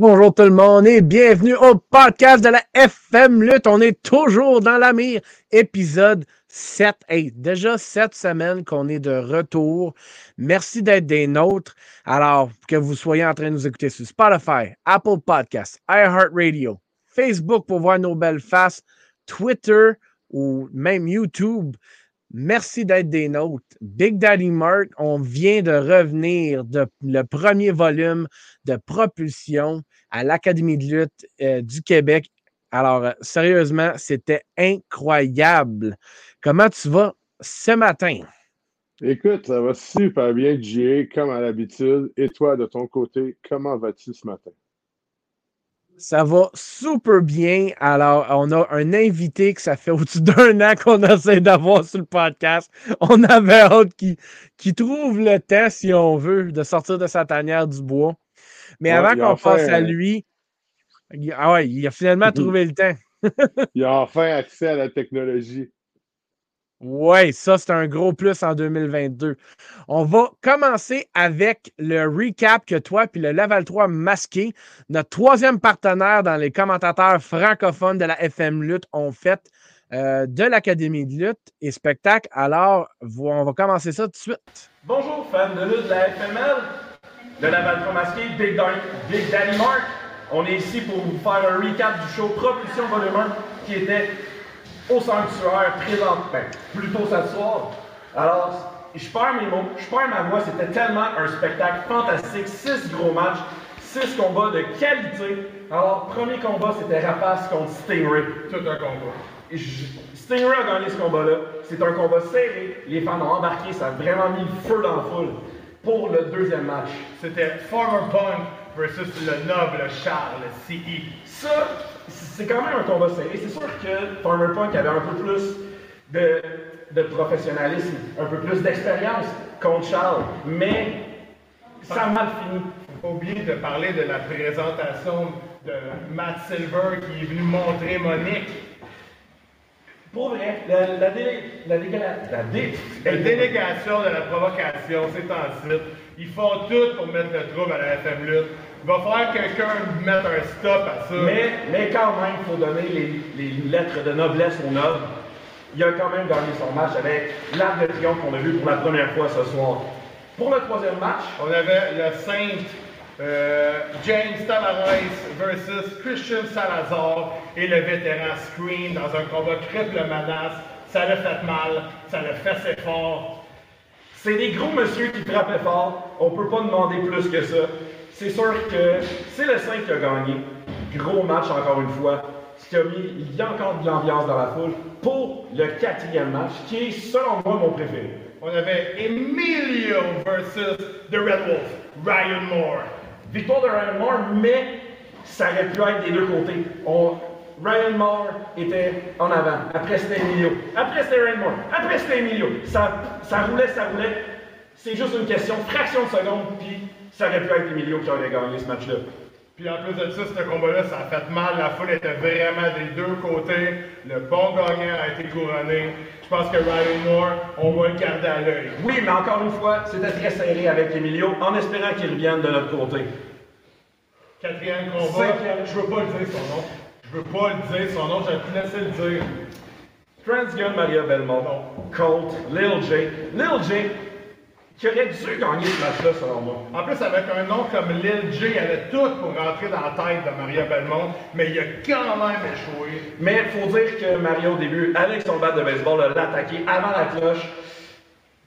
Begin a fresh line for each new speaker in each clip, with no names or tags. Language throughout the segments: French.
Bonjour tout le monde et bienvenue au podcast de la FM Lutte. On est toujours dans la mire, épisode 7. Hey, déjà sept semaines qu'on est de retour. Merci d'être des nôtres. Alors, que vous soyez en train de nous écouter sur Spotify, Apple Podcasts, iHeartRadio, Facebook pour voir nos belles faces, Twitter ou même YouTube. Merci d'être des nôtres. Big Daddy Mark, on vient de revenir de le premier volume de propulsion à l'Académie de lutte euh, du Québec. Alors, euh, sérieusement, c'était incroyable. Comment tu vas ce matin?
Écoute, ça va super bien, Jay, comme à l'habitude. Et toi, de ton côté, comment vas-tu ce matin?
Ça va super bien. Alors, on a un invité que ça fait au-dessus d'un an qu'on essaie d'avoir sur le podcast. On avait hâte qu'il trouve le temps, si on veut, de sortir de sa tanière du bois. Mais avant qu'on passe à lui, ah ouais, il a finalement trouvé le temps.
il a enfin accès à la technologie.
Oui, ça, c'est un gros plus en 2022. On va commencer avec le recap que toi puis le Level 3 masqué, notre troisième partenaire dans les commentateurs francophones de la FM Lutte, ont fait euh, de l'Académie de lutte et spectacle. Alors, on va commencer ça tout de suite.
Bonjour, fans de lutte de la FML, le Level 3 masqué, Big, Big Daddy Mark. On est ici pour vous faire un recap du show Propulsion Volume 1 qui était au sanctuaire présent, ben, plutôt soir. Alors, je perds mes mots, je perds ma voix. C'était tellement un spectacle fantastique. Six gros matchs, six combats de qualité. Alors, premier combat, c'était Rapace contre Stingray.
Tout un combat.
Stingray a gagné ce combat-là. C'est un combat serré. Les fans ont embarqué. Ça a vraiment mis le feu dans la foule. Pour le deuxième match.
C'était Farmer Punk versus le noble Charles C.E.
Ça, c'est quand même un combat serré. C'est sûr que Farmer Punk avait un peu plus de, de professionnalisme, un peu plus d'expérience contre Charles, mais ça a mal fini.
Faut oublier de parler de la présentation de Matt Silver qui est venu montrer Monique.
Pour vrai, la, la, la,
la délégation de la provocation, c'est ensuite. Ils font tout pour mettre le trouble à la FM Lutte. Il va falloir que quelqu'un mette un stop à ça.
Mais, mais quand même, il faut donner les, les, lettres de noblesse au noble. Il a quand même gagné son match avec l'arc de triomphe qu'on a vu pour la première fois ce soir. Pour le troisième match,
on avait le Saint euh, James Tavares versus Christian Salazar et le vétéran Screen dans un combat triple menace. Ça l'a fait mal, ça l'a fait assez fort.
C'est des gros monsieur qui frappaient fort. On peut pas demander plus que ça. C'est sûr que c'est le 5 qui a gagné. Gros match encore une fois. Ce qui a mis, il y a encore de l'ambiance dans la foule pour le quatrième match, qui est selon moi mon préféré.
On avait Emilio versus The Red Wolf, Ryan Moore.
Victoire de Ryan Moore, mais ça aurait pu être des deux côtés. Ryan Moore était en avant. Après, c'était Emilio. Après, c'était Ryan Moore. Après, c'était Emilio. Ça, ça roulait, ça roulait. C'est juste une question, fraction de seconde, puis ça aurait pu être Emilio qui aurait gagné ce match-là.
Puis en plus de ça, ce combat-là, ça a fait mal. La foule était vraiment des deux côtés. Le bon gagnant a été couronné. Je pense que Ryan Moore, on va le garder à l'œil.
Oui, mais encore une fois, c'était très serré avec Emilio, en espérant qu'il revienne de notre côté.
Quatrième combat. Je veux pas le dire son nom. Je veux pas le dire son nom, je vais te laisser le dire.
Transgun Maria Belmont, Colt, Lil J. Lil J, qui aurait dû gagner ce match-là, selon moi.
En plus, avec un nom comme Lil J, il avait tout pour rentrer dans la tête de Maria Belmont, mais il a quand même échoué.
Mais il faut dire que Mario, au début, avec son bat de baseball, l'a attaqué avant la cloche.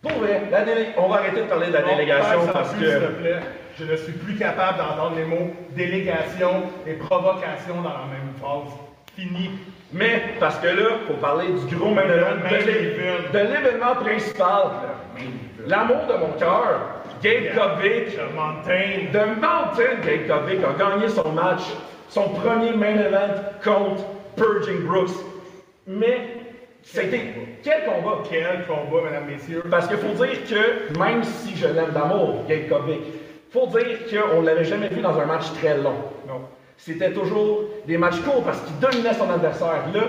Pour vrai, la on va arrêter de parler de la délégation parce que.
S'il te plaît, je ne suis plus capable d'entendre les mots délégation et provocation dans la même phrase. Fini.
Mais, parce que là, il faut parler du gros main de l'événement principal. L'amour de mon cœur, Gabe Kovic,
Mountain.
The Mountain, Gabe Kovic a gagné son match, son premier main event contre Purging Brooks. Mais c'était quel combat?
Quel combat, mesdames, messieurs?
Parce qu'il faut dire que même si je l'aime d'amour, Gabe Kovic, faut dire qu'on ne l'avait jamais vu dans un match très long.
Non.
C'était toujours des matchs courts parce qu'il dominait son adversaire. Là,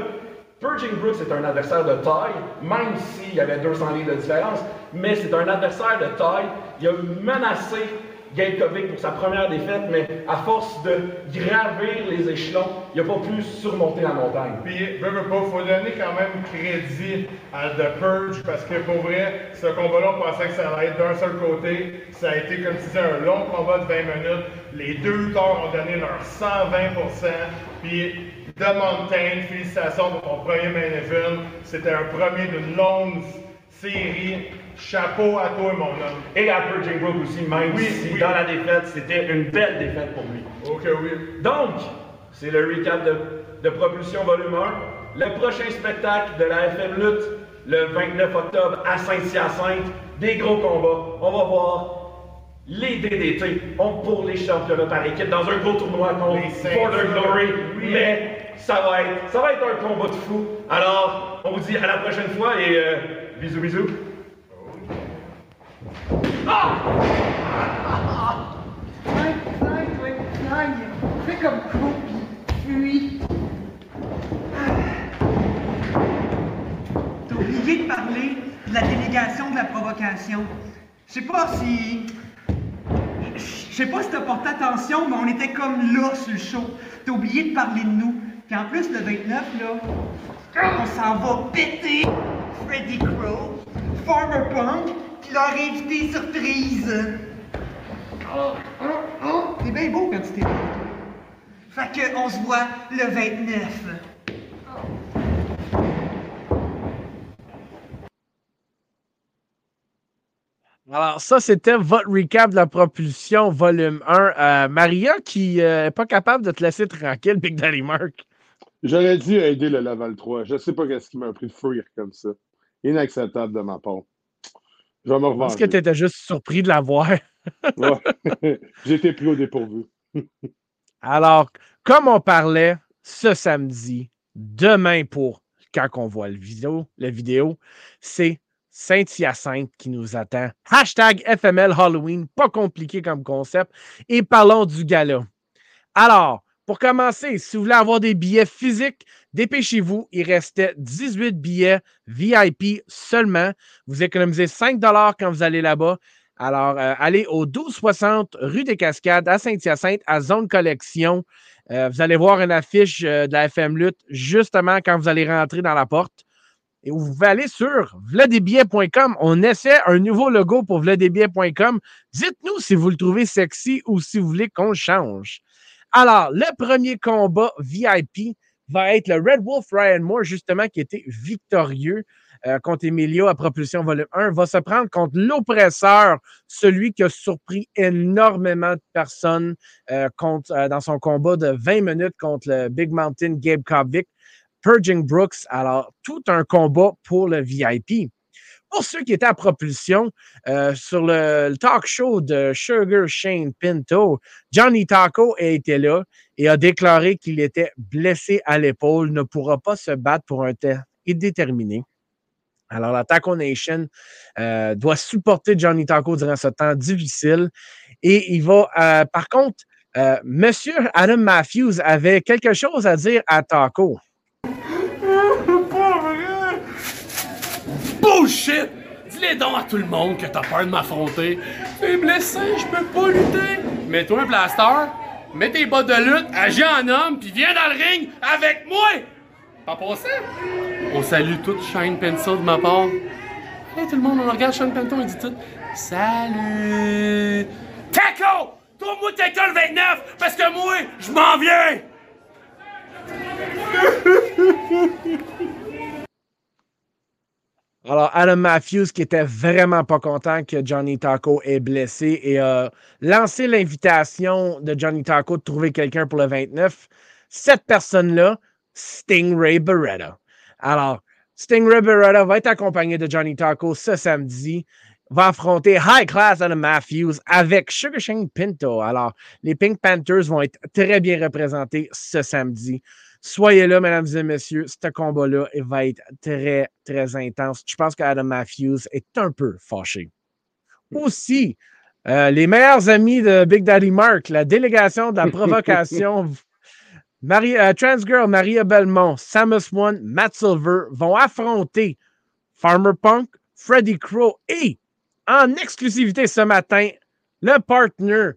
Purging Brooks est un adversaire de taille, même s'il y avait 200 livres de différence, mais c'est un adversaire de taille. Il a menacé Gabe Kovic pour sa première défaite, mais à force de gravir les échelons, il n'a pas pu surmonter la montagne.
Puis, il faut donner quand même crédit à The Purge parce que pour vrai, ce combat-là, on pensait que ça allait être d'un seul côté. Ça a été, comme tu disais, un long combat de 20 minutes. Les deux lutteurs ont donné leur 120 Puis, The Mountain, félicitations pour ton premier main event. C'était un premier d'une longue série. Chapeau à toi, mon homme.
Et à Purging Brook aussi, même
Oui,
si
oui.
dans la défaite, c'était une belle défaite pour lui.
Ok, oui.
Donc, c'est le recap de, de Propulsion Volume 1. Le prochain spectacle de la FM Lutte, le 29 octobre à Saint-Hyacinthe. Des gros combats. On va voir les DDT on- pour les championnats par équipe dans un gros tournoi contre. Border Glory.
Oui.
Mais ça va, être, ça va être un combat de fou. Alors, on vous dit à la prochaine fois et euh, bisous, bisous.
Fais comme. Fuis.
T'as oublié de parler de la délégation de la provocation. Je sais pas si. Je sais pas si t'as porté attention, mais on était comme là sur le show. T'as oublié de parler de nous. Puis en plus, le 29, là, on s'en va péter Freddy Crow, Farmer Punk, puis leur invité surprise. T'es bien beau quand tu t'es là. Fait que on se voit le 29.
Alors, ça, c'était votre recap de la propulsion volume 1. Euh, Maria, qui n'est pas capable de te laisser tranquille, Big Daddy Mark.
J'aurais dû aider le level 3. Je sais pas qu'est-ce qui m'a pris de fuir comme ça. Inacceptable de ma part. Je vais me
Parce
revancher.
que tu étais juste surpris de la voir.
Ouais. J'étais plus au dépourvu.
Alors, comme on parlait ce samedi, demain pour quand on voit le vidéo, la vidéo, c'est Saint-Hyacinthe qui nous attend. Hashtag FML Halloween, pas compliqué comme concept. Et parlons du gala. Alors, pour commencer, si vous voulez avoir des billets physiques, dépêchez-vous. Il restait 18 billets VIP seulement. Vous économisez 5 quand vous allez là-bas. Alors, euh, allez au 1260 rue des Cascades à Saint-Hyacinthe, à Zone Collection. Euh, vous allez voir une affiche euh, de la FM Lutte justement quand vous allez rentrer dans la porte. Et vous pouvez aller sur vladesbillets.com. On essaie un nouveau logo pour vladesbillets.com. Dites-nous si vous le trouvez sexy ou si vous voulez qu'on change. Alors, le premier combat VIP va être le Red Wolf Ryan Moore, justement, qui était victorieux euh, contre Emilio à Propulsion Volume 1, va se prendre contre l'oppresseur, celui qui a surpris énormément de personnes euh, euh, dans son combat de 20 minutes contre le Big Mountain Gabe Kovic, Purging Brooks. Alors, tout un combat pour le VIP. Pour ceux qui étaient à propulsion, euh, sur le, talk show de Sugar Shane Pinto, Johnny Taco a été là et a déclaré qu'il était blessé à l'épaule, ne pourra pas se battre pour un temps indéterminé. Alors, la Taco Nation euh, doit supporter Johnny Taco durant ce temps difficile. Et il va, euh, par contre, Monsieur Adam Matthews avait quelque chose à dire à Taco.
Dis-les donc à tout le monde que t'as peur de m'affronter. T'es blessé, je peux pas lutter. Mets-toi un plaster, mets tes bottes de lutte, agis en homme, puis viens dans le ring avec moi! Pas passé? On salue tout Shine Pencil de ma part. Hey, tout le monde, on regarde Shine Pencil, on dit tout. Salut! Taco! Trouve-moi quelqu'un le 29, parce que moi, je m'en viens!
Alors, Adam Matthews, qui était vraiment pas content que Johnny Taco est blessé et a lancé l'invitation de Johnny Taco de trouver quelqu'un pour le 29. Cette personne-là, Stingray Beretta. Alors, Stingray Beretta va être accompagné de Johnny Taco ce samedi. Va affronter High Class Adam Matthews avec Sugar Shane Pinto. Alors, les Pink Panthers vont être très bien représentés ce samedi. Soyez là, mesdames et messieurs. Ce combat-là va être très, très intense. Je pense qu'Adam Matthews est un peu fâché. Aussi, euh, les meilleurs amis de Big Daddy Mark, la délégation de la provocation, Marie, euh, Transgirl, Maria Belmont, Samus One, Matt Silver vont affronter Farmer Punk, Freddy Crow et en exclusivité ce matin, le partner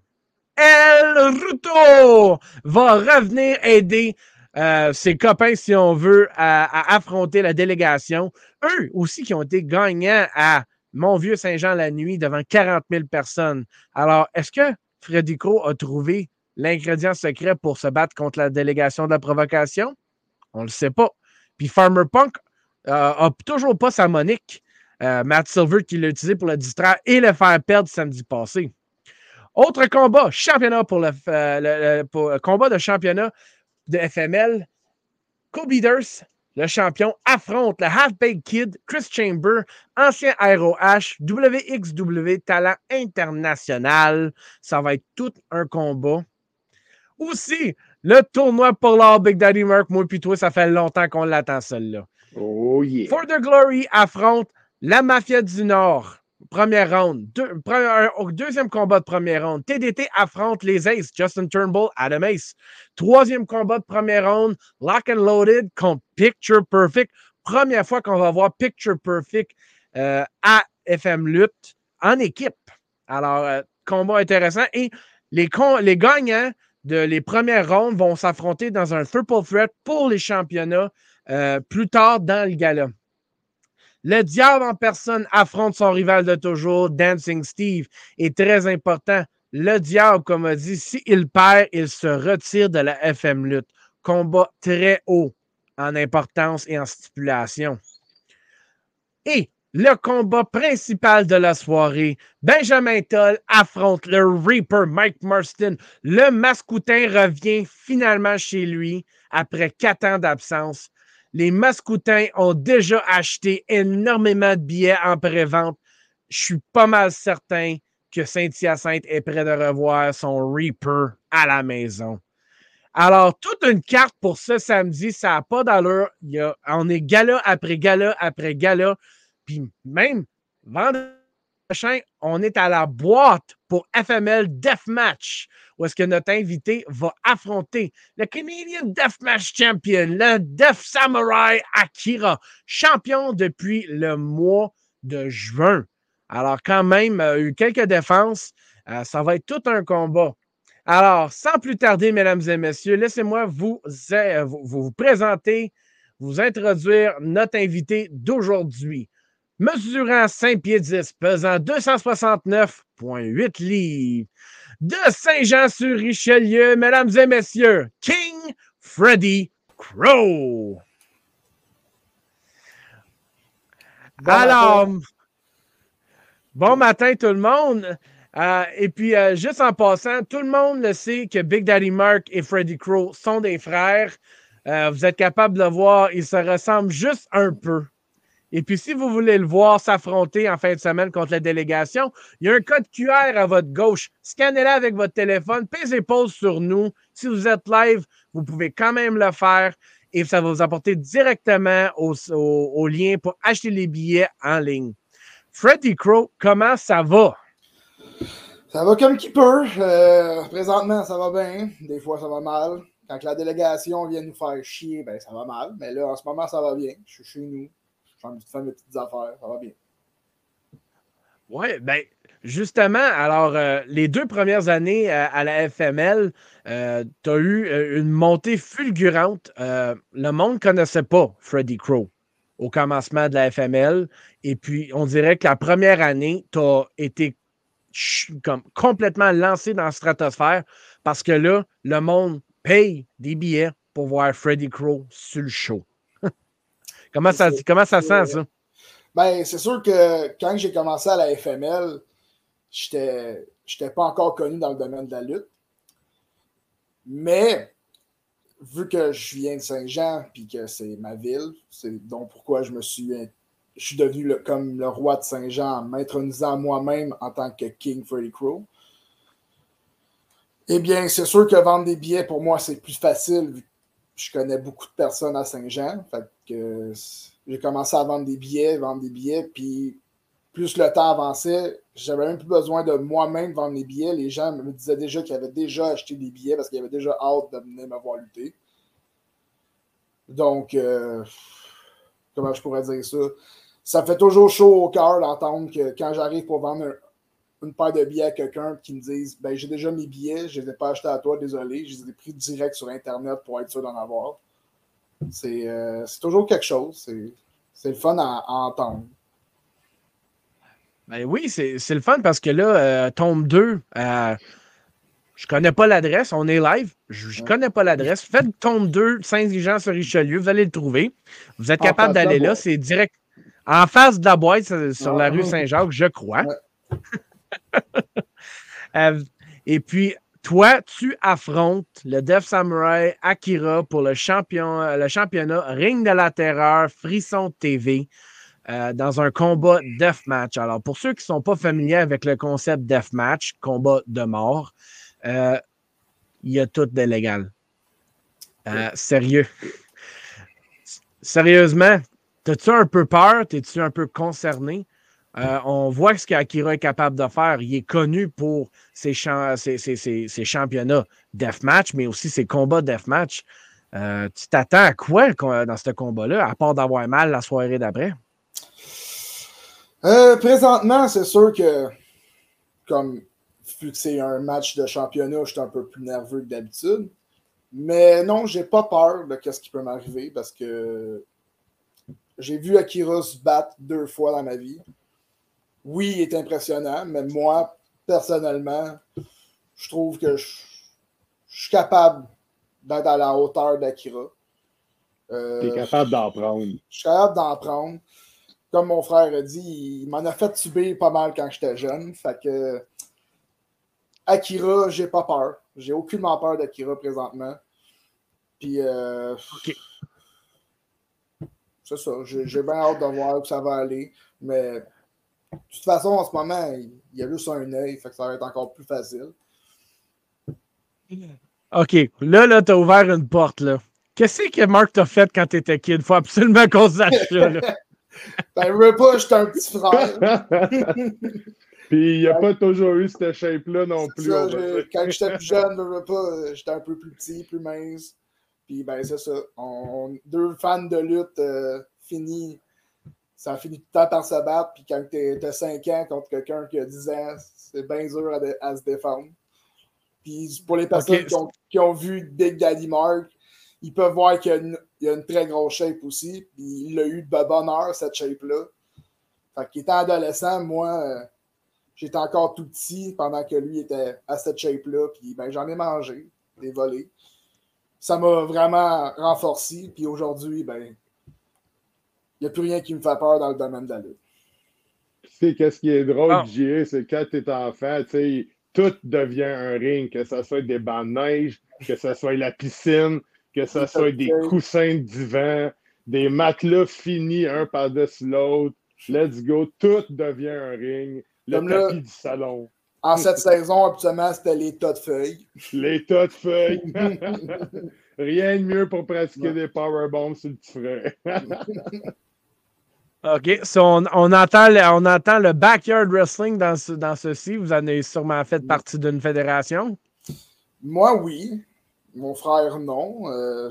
El Ruto va revenir aider euh, ses copains, si on veut, à, affronter la délégation. Eux aussi qui ont été gagnants à Mon Vieux Saint-Jean la nuit devant 40 000 personnes. Alors, est-ce que Freddy a trouvé l'ingrédient secret pour se battre contre la délégation de la provocation? On ne le sait pas. Puis Farmer Punk euh, a toujours pas sa Monique. Euh, Matt Silver qui l'a utilisé pour le distraire et le faire perdre samedi passé. Autre combat, championnat pour le, euh, combat de championnat de FML. Kobe le champion, affronte le Half-Baked Kid, Chris Chamber, ancien Aero H, WXW, talent international. Ça va être tout un combat. Aussi, le tournoi pour l'or Big Daddy Merc, moi puis toi, ça fait longtemps qu'on l'attend, celle-là.
Oh yeah.
For the Glory affronte la Mafia du Nord. Première round. deuxième combat de première round. TDT affronte les Aces. Justin Turnbull, Adam Ace. Troisième combat de première round. Lock and Loaded contre Picture Perfect. Première fois qu'on va voir Picture Perfect euh, à FM Lutte en équipe. Alors, euh, combat intéressant. Et les, gagnants de les premières rounds vont s'affronter dans un triple threat pour les championnats euh, plus tard dans le gala. Le diable en personne affronte son rival de toujours, Dancing Steve, est très important. Le diable, comme a dit, s'il perd, il se retire de la FM lutte. Combat très haut en importance et en stipulation. Et le combat principal de la soirée, Benjamin Toll affronte le Reaper Mike Marston. Le mascoutin revient finalement chez lui après quatre ans d'absence. Les Mascoutins ont déjà acheté énormément de billets en pré-vente. Je suis pas mal certain que Saint-Hyacinthe est prêt de revoir son Reaper à la maison. Alors, toute une carte pour ce samedi, ça n'a pas d'allure. on est gala après gala après gala. Puis même vendredi prochain, on est à la boîte pour FML Deathmatch où est-ce que notre invité va affronter le Canadian Deathmatch Champion, le Death Samurai Akira, champion depuis le mois de juin. Alors, quand même, euh, eu quelques défenses. Euh, ça va être tout un combat. Alors, sans plus tarder, mesdames et messieurs, laissez-moi vous, euh, vous, vous présenter, vous introduire notre invité d'aujourd'hui. Mesurant 5 pieds 10, pesant 269,8 livres, de Saint-Jean-sur-Richelieu, mesdames et messieurs, King Freddy Crow. Alors, bon matin tout le monde. Euh, et puis, euh, juste en passant, tout le monde le sait que Big Daddy Mark et Freddy Crow sont des frères. Euh, vous êtes capable de le voir, ils se ressemblent juste un peu. Et puis, si vous voulez le voir s'affronter en fin de semaine contre la délégation, il y a un code QR à votre gauche. Scannez-le avec votre téléphone, pesez pause sur nous. Si vous êtes live, vous pouvez quand même le faire et ça va vous apporter directement au, lien pour acheter les billets en ligne. Freddy Crow, comment ça va?
Ça va comme qui peut. Euh, présentement, ça va bien. Des fois, ça va mal. Quand la délégation vient nous faire chier, ben, ça va mal. Mais là, en ce moment, ça va bien. Je suis chez nous faire mes petites affaires, ça va bien.
Oui, ben justement, alors euh, les deux premières années euh, à la FML, euh, tu as eu une montée fulgurante. le monde ne connaissait pas Freddy Crow au commencement de la FML. Et puis, on dirait que la première année, tu as été comme complètement lancé dans la stratosphère parce que là, le monde paye des billets pour voir Freddy Crow sur le show. Comment ça, comment ça sent, ça?
Ben, c'est sûr que quand j'ai commencé à la FML, je n'étais pas encore connu dans le domaine de la lutte. Mais, vu que je viens de Saint-Jean puis que c'est ma ville, c'est donc pourquoi je me suis. Je suis devenu comme le roi de Saint-Jean en m'intronisant moi-même en tant que King Freddy Crow. Eh bien, c'est sûr que vendre des billets, pour moi, c'est plus facile vu que je connais beaucoup de personnes à Saint-Jean. Fait que j'ai commencé à vendre des billets, vendre des billets, puis plus le temps avançait, j'avais même plus besoin de moi-même vendre les billets. Les gens me disaient déjà qu'ils avaient déjà acheté des billets parce qu'ils avaient déjà hâte de venir me voir lutter. Donc, euh, comment je pourrais dire ça? Ça fait toujours chaud au cœur d'entendre que quand j'arrive pour vendre une paire de billets à quelqu'un qui me dise ben, J'ai déjà mes billets, je ne les ai pas achetés à toi, désolé, je les ai pris direct sur Internet pour être sûr d'en avoir. C'est euh, c'est toujours quelque chose. C'est le fun à, à entendre.
Ben oui, c'est le fun parce que là, euh, tombe 2, euh, je connais pas l'adresse, on est live, je ne connais pas l'adresse. Faites tombe 2, Saint-Jean sur Richelieu, vous allez le trouver. Vous êtes
En
capable d'aller là, c'est direct en face de la boîte sur sur la
Ah.
rue Saint-Jacques, je crois.
Ouais.
Euh, Et puis, toi, tu affrontes le Def Samurai Akira pour le, champion, le championnat Ring de la Terreur Frisson TV euh, dans un combat deathmatch. Alors, pour ceux qui ne sont pas familiers avec le concept deathmatch, combat de mort, euh, il y a tout de légal. Euh, sérieux. Sérieusement, t'as-tu un peu peur? T'es-tu un peu concerné? Euh, on voit ce qu'Akira est capable de faire. Il est connu pour ses, champ- ses- ses- ses- championnats deathmatch, mais aussi ses combats deathmatch. Euh, tu t'attends à quoi dans ce combat-là, à part d'avoir mal la soirée d'après?
Euh, présentement, c'est sûr que, comme vu que c'est un match de championnat, je suis un peu plus nerveux que d'habitude. Mais non, j'ai pas peur de ce qui peut m'arriver parce que j'ai vu Akira se battre deux fois dans ma vie. Oui, il est impressionnant, mais moi, personnellement, je trouve que je, je suis capable d'être à la hauteur d'Akira. Euh,
T'es capable d'en prendre.
je suis capable d'en prendre. Comme mon frère a dit, il m'en a fait subir pas mal quand j'étais jeune. Fait que Akira, j'ai pas peur. J'ai aucunement peur d'Akira présentement. Puis euh, c'est ça. J'ai j'ai bien hâte de voir où ça va aller. Mais de toute façon, en ce moment, il y a juste un œil, fait que ça va être encore plus facile.
OK. Là, là, t'as ouvert une porte, là. Qu'est-ce que Marc t'a fait quand t'étais kid? Faut absolument qu'on se sache ça, là.
Ben, je veux pas, j'étais un petit frère.
Puis il n'y a pas toujours eu cette shape-là non plus.
ça, quand j'étais plus jeune, je veux pas, j'étais un peu plus petit, plus mince. Puis ben c'est ça. On, on- deux fans de lutte euh, finis. Ça finit tout le temps par se battre. Puis quand t'es- t'as 5 ans contre quelqu'un qui a 10 ans, c'est bien dur à, se défendre. Puis pour les personnes qui, ont, qui ont vu Big Daddy Mark, ils peuvent voir qu'il y a une, il y a une très grosse shape aussi. Puis il a eu de bonheur, cette shape-là. Fait qu'étant adolescent, moi, euh, j'étais encore tout petit pendant que lui était à cette shape-là. Puis ben, j'en ai mangé, des volets. Ça m'a vraiment renforcé. Puis aujourd'hui, ben, n'y a plus rien qui me fait peur dans le domaine de la lutte.
Tu sais, qu'est-ce qui est drôle,
Ah.
J.A., c'est quand tu es enfant, tu sais, tout devient un ring, que ce soit des bancs de neige, que ce soit la piscine, que ce soit des coussins de divan, des matelas finis un par-dessus l'autre. Let's go, tout devient un ring. Le
Comme là-
tapis du salon,
En cette saison, habituellement, c'était les tas de feuilles.
les tas de feuilles. Rien de mieux pour pratiquer
Ouais.
des powerbombs sur le petit frère.
OK. So, on, on entend le, on entend le backyard wrestling dans, ce, dans ceci. Vous en avez sûrement fait partie d'une fédération?
Moi, oui. Mon frère, non. Euh,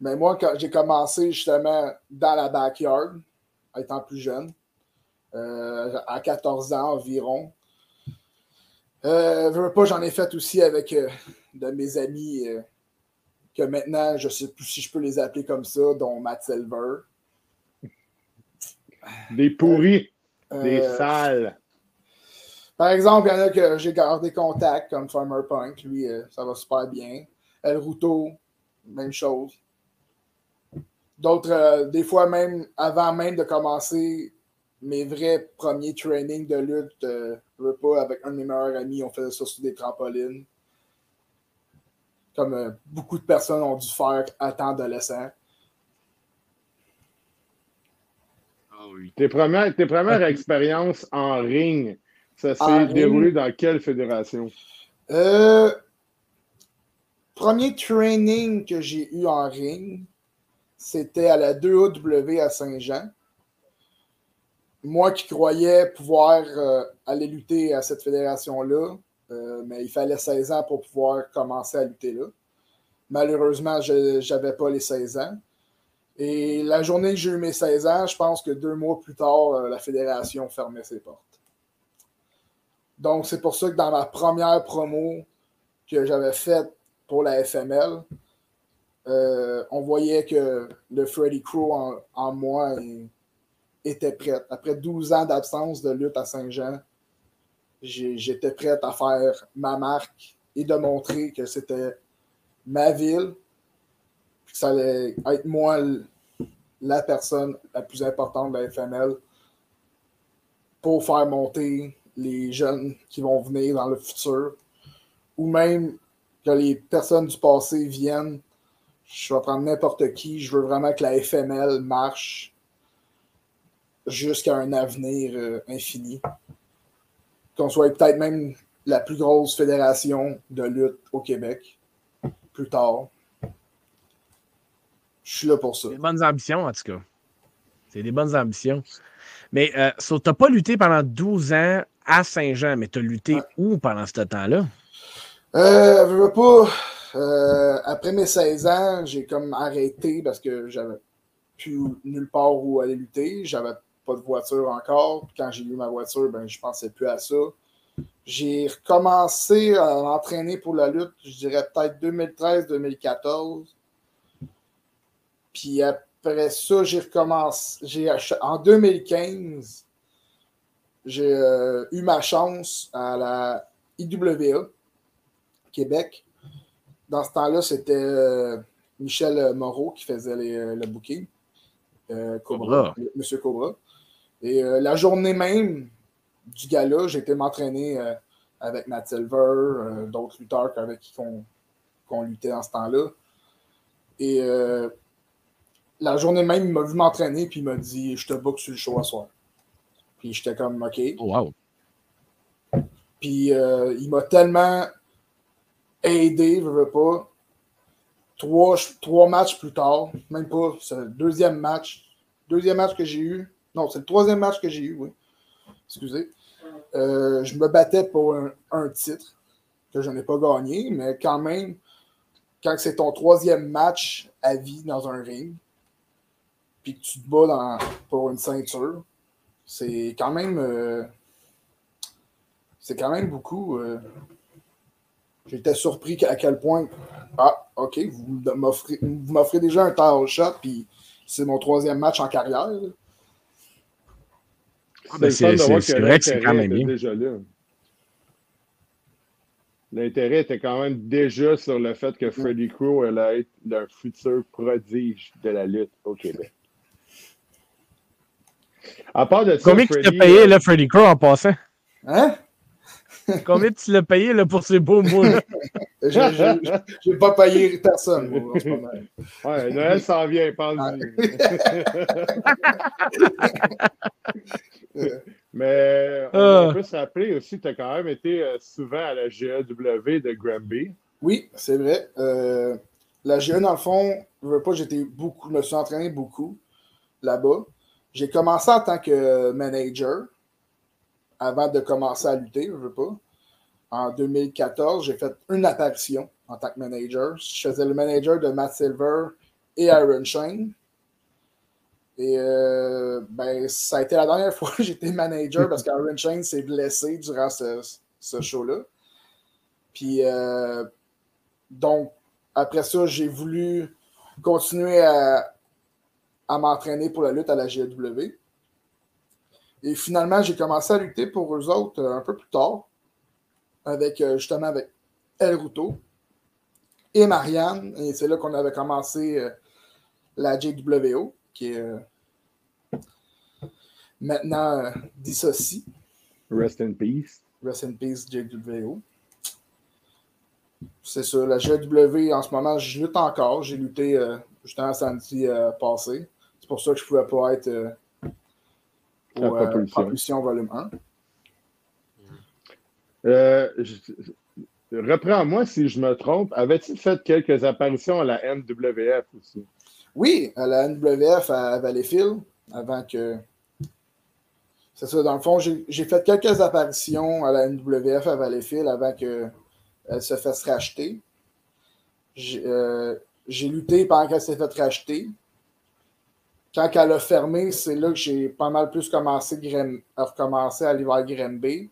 mais moi, quand j'ai commencé justement dans la backyard, étant plus jeune, euh, à 14 ans environ. Euh, veux, veux pas, j'en ai fait aussi avec de mes amis que maintenant, je sais plus si je peux les appeler comme ça, dont Matt Silver.
Des pourris, des
Euh,
sales.
Par exemple, il y en a que j'ai gardé contact, comme Farmer Punk. Lui, euh, ça va super bien. El Ruto, même chose. D'autres, euh, des fois même, avant même de commencer mes vrais premiers trainings de lutte, euh, je veux pas, avec un de mes meilleurs amis, on faisait ça sur des trampolines. Comme euh, beaucoup de personnes ont dû faire à temps adolescent.
Tes premières, tes premières expériences en ring, ça s'est déroulé
ring?
dans quelle fédération?
Euh, premier training que j'ai eu en ring, c'était à la 2AW à Saint-Jean. Moi qui croyais pouvoir euh, aller lutter à cette fédération-là, euh, mais il fallait 16 ans pour pouvoir commencer à lutter là. Malheureusement, je n'avais pas les 16 ans. Et la journée que j'ai eu mes 16 ans, je pense que deux mois plus tard, euh, la fédération fermait ses portes. Donc, c'est pour ça que dans ma première promo que j'avais faite pour la FML, euh, on voyait que le Freddy Crow en, en moi était prêt. Après 12 ans d'absence de lutte à Saint-Jean, j'étais prêt à faire ma marque et de montrer que c'était ma ville, ça allait être moi la personne la plus importante de la FML pour faire monter les jeunes qui vont venir dans le futur, ou même que les personnes du passé viennent. Je vais prendre n'importe qui, je veux vraiment que la FML marche jusqu'à un avenir euh, infini. Qu'on soit peut-être même la plus grosse fédération de lutte au Québec plus tard. Je suis là pour ça.
Des bonnes ambitions, en tout cas. C'est des bonnes ambitions. Mais euh, so, t'as pas lutté pendant 12 ans à Saint-Jean, mais tu as lutté
Ouais.
où pendant ce temps-là?
Euh, je veux pas. euh, après mes 16 ans, j'ai comme arrêté parce que j'avais plus nulle part où aller lutter. J'avais pas de voiture encore. Puis quand j'ai eu ma voiture, ben je pensais plus à ça. J'ai recommencé à m'entraîner pour la lutte, je dirais peut-être 2013-2014. Puis après ça, j'ai recommencé. En 2015, j'ai euh, eu ma chance à la IWA. Québec. Dans ce temps-là, c'était euh, Michel Moreau qui faisait les- euh, le booking. Euh, Cobra, Monsieur Cobra. Et la journée même du gala, j'ai été m'entraîner avec Matt Silver, d'autres lutteurs avec qui on, qu'on luttait dans ce temps-là. Et la journée même, il m'a vu m'entraîner puis il m'a dit Je te book sur le show à soir. Puis j'étais comme OK.
Oh, wow.
Puis euh, il m'a tellement aidé, je veux pas. Trois, trois matchs plus tard, même pas, c'est le deuxième match. Deuxième match que j'ai eu. Non, c'est le troisième match que j'ai eu, oui. Excusez. Euh, je me battais pour un, un titre que je n'ai pas gagné, mais quand même, quand c'est ton troisième match à vie dans un ring, puis que tu te bats dans- pour une ceinture, c'est quand même. euh, c'est quand même beaucoup. euh, J'étais surpris à quel point. Ah, ok, vous m'offrez vous m'offrez déjà un title shot, puis c'est mon troisième match en carrière.
Ah, ben,
C'est le
vrai que c'est
l'intérêt
quand même
était
bien.
déjà là. L'intérêt était quand même déjà sur le fait que Freddy Crow allait être un futur prodige de la lutte au Québec. À part de ça,
Combien tu
Freddy,
payé,
euh,
là, Freddy Crow, en passant?
Hein?
Combien tu l'as payé, là, pour ces beaux mots?
Je- J'ai pas payé personne, moi, en ce moment.
Ouais, Noël s'en vient, pense-y. Mais on,
Ah.
on peut se rappeler aussi, tu as quand même été euh, souvent à la GAW de Granby.
Oui, c'est vrai. Euh, la GE, dans le fond, je veux pas, j'étais beaucoup, je me suis entraîné beaucoup là-bas. J'ai commencé en tant que manager avant de commencer à lutter, je veux pas. En 2014, j'ai fait une apparition en tant que manager. Je faisais le manager de Matt Silver et Iron Shane. Et euh, ben, ça a été la dernière fois que j'étais manager parce qu'Iron Shane s'est blessé durant ce, ce show-là. Puis euh, donc, après ça, j'ai voulu continuer à, à m'entraîner pour la lutte à la GW. Et finalement, j'ai commencé à lutter pour eux autres euh, un peu plus tard, avec euh, justement avec El Ruto et Marianne. Et c'est là qu'on avait commencé euh, la JWO, qui est maintenant dissociée.
Rest in peace.
Rest in peace, JWO. C'est ça, la GW, en ce moment, je lutte encore. J'ai lutté euh, justement samedi euh, passé. C'est pour ça que je ne pouvais pas être euh, au, euh,
propulsion.
propulsion volume 1.
Euh, je- Reprends-moi si je me trompe. Avais-tu fait quelques apparitions à la NWF aussi?
Oui, à la NWF à Valleyfield, avant que. C'est ça, dans le fond, j'ai fait quelques apparitions à la NWF à Valleyfield avant qu'elle se fasse racheter. J'ai euh, j'ai lutté pendant qu'elle s'est fait racheter. Quand elle a fermé, c'est là que j'ai pas mal plus commencé à recommencer à aller vers Grimby.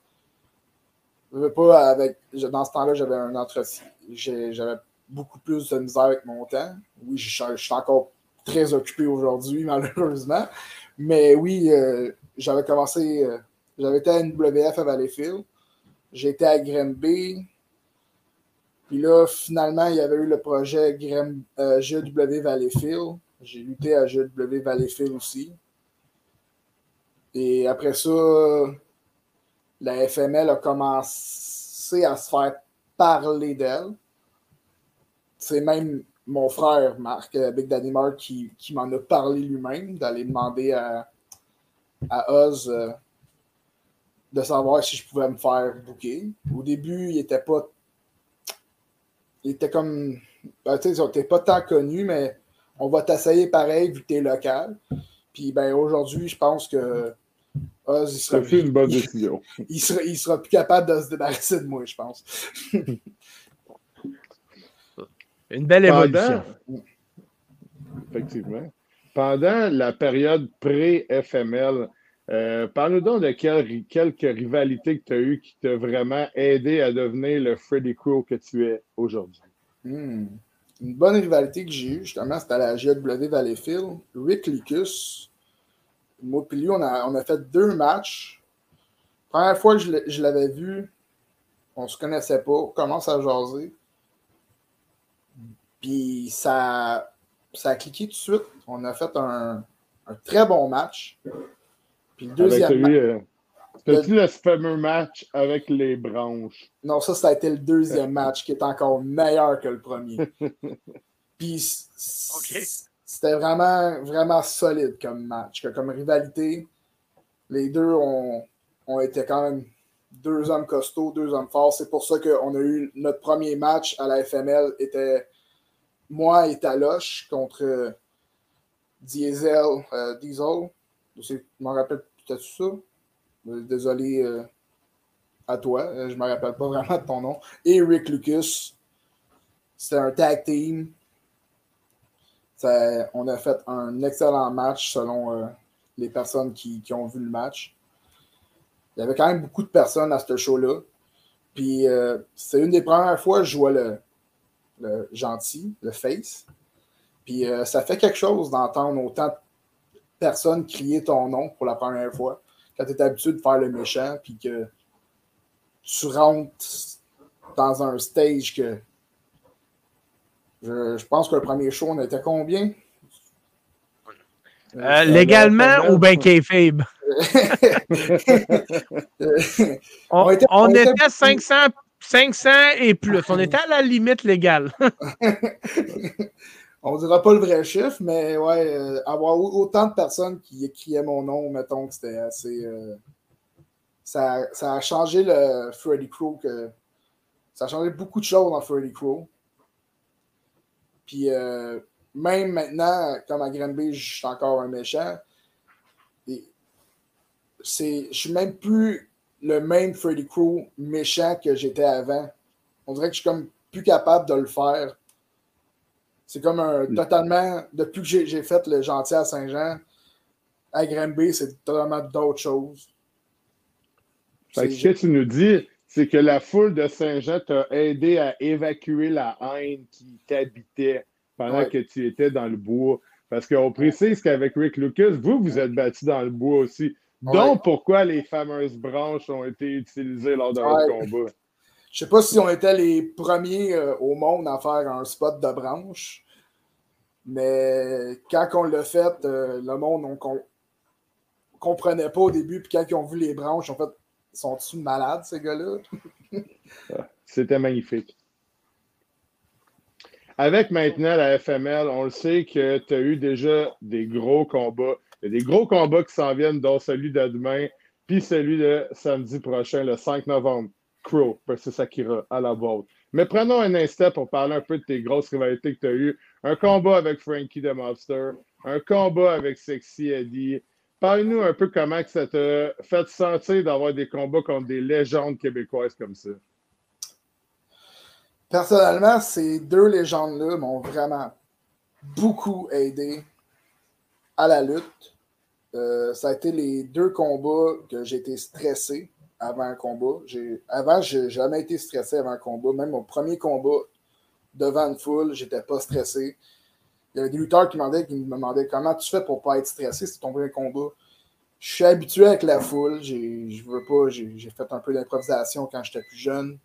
Pas avec. Dans ce temps-là, j'avais un entretien. J'avais beaucoup plus de misère avec mon temps. Oui, je, suis- encore très occupé aujourd'hui, malheureusement. Mais oui, euh, j'avais commencé. euh, j'avais été à NWF à Valleyfield. J'étais à Granby. Puis là, finalement, il y avait eu le projet Gren- euh, GW Valleyfield. J'ai lutté à GW Valleyfield aussi. Et après ça, la FML a commencé à se faire parler d'elle. C'est même mon frère, Marc, euh, Big Daddy Mark, qui, m'en a parlé lui-même, d'aller demander à, Oz euh, de savoir si je pouvais me faire booker. Au début, il était pas. Il était comme. Ben, tu sais, pas tant connu, mais on va t'essayer pareil vu que t'es local. Puis ben aujourd'hui, je pense que Oz, il sera,
fait une bonne décision.
il, sera, il sera plus capable de se débarrasser de moi, je pense.
Une belle évolution.
Pendant, effectivement. Pendant la période pré-FML, euh, parle-nous donc de quelques rivalités que tu as eues qui t'ont vraiment aidé à devenir le Freddy Crow que tu es aujourd'hui.
Hmm. Une bonne rivalité que j'ai eue, justement, c'était à la GW Valleyfield. Rick Lucas, moi lui, on a, on a fait deux matchs. Première fois que je l'avais vu, on se connaissait pas, on commence à jaser. Puis ça, ça a cliqué tout de suite. On a fait un, un très bon match. Puis le
Avec
deuxième match.
T'as-tu le fameux match avec les branches?
Non, ça, ça a été le deuxième match qui est encore meilleur que le premier. Puis c'était vraiment, vraiment solide comme match, comme rivalité. Les deux ont, ont été quand même deux hommes costauds, deux hommes forts. C'est pour ça qu'on a eu notre premier match à la FML était moi et Taloche contre Diesel, euh, Diesel. Je m'en rappelle peut-être ça? Euh, Désolé euh, à toi, euh, je me rappelle pas vraiment de ton nom. Et Rick Lucas. C'était un tag team. On a fait un excellent match selon les personnes qui, ont vu le match. Il y avait quand même beaucoup de personnes à ce show-là. Puis c'est une des premières fois que je vois le, gentil, le face. Puis ça fait quelque chose d'entendre autant de personnes crier ton nom pour la première fois. Quand tu es habitué de faire le méchant, puis que tu rentres dans un stage que. Je, je pense que le premier show, on était combien?
Euh, légalement ou bien kayfabe? On,
On était-
on
était
500, 500 et plus. On était à la limite légale.
on dira pas le vrai chiffre, mais ouais, euh, avoir au- autant de personnes qui criaient mon nom, mettons que c'était assez. euh, ça, ça a changé le Freddy Crow que. Ça a changé beaucoup de choses dans Freddy Crow. Puis euh, même maintenant, comme à Granby, je suis encore un méchant. Et c'est, je suis même plus le même Freddy Crow méchant que j'étais avant. On dirait que je suis comme plus capable de le faire. C'est comme un totalement. Depuis que j'ai, fait le gentil à Saint-Jean, à Granby, c'est totalement d'autres choses.
Fait que
C'est-
ce que tu nous dis, c'est que la foule de Saint-Jean t'a aidé à évacuer la haine qui t'habitait pendant
Ouais.
que tu étais dans le bois. Parce qu'on précise qu'avec Rick Lucas, vous, vous êtes battu dans le bois aussi. Donc, pourquoi les fameuses branches ont été utilisées lors de votre
Ouais.
combat?
Je sais pas si on était les premiers euh, au monde à faire un spot de branche, mais quand on l'a fait, euh, le monde on, com- comprenait pas au début, puis quand ils ont vu les branches, en fait, sont-ils malades ces gars-là?
C'était magnifique. Avec maintenant la FML, on le sait que tu as eu déjà des gros combats. Il y a des gros combats qui s'en viennent, dont celui de demain, puis celui de samedi prochain, le 5 novembre. Crow versus Akira à la vôtre. Mais prenons un instant pour parler un peu de tes grosses rivalités que tu as eues. Un combat avec Frankie the Mobster, un combat avec Sexy Eddie. Parle-nous un peu comment ça t'a fait sentir d'avoir des combats contre des légendes québécoises comme ça.
Personnellement, ces deux légendes-là m'ont vraiment beaucoup aidé à la lutte. Euh, ça a été les deux combats que j'ai été stressé avant un combat. Avant, j'ai jamais été stressé avant un combat. Même mon premier combat devant une foule, j'étais pas stressé. Il y avait des lutteurs qui, me demandaient comment tu fais pour pas être stressé, c'est ton premier combat? Je suis habitué avec la foule. Je veux pas, j'ai, fait un peu d'improvisation quand j'étais plus jeune.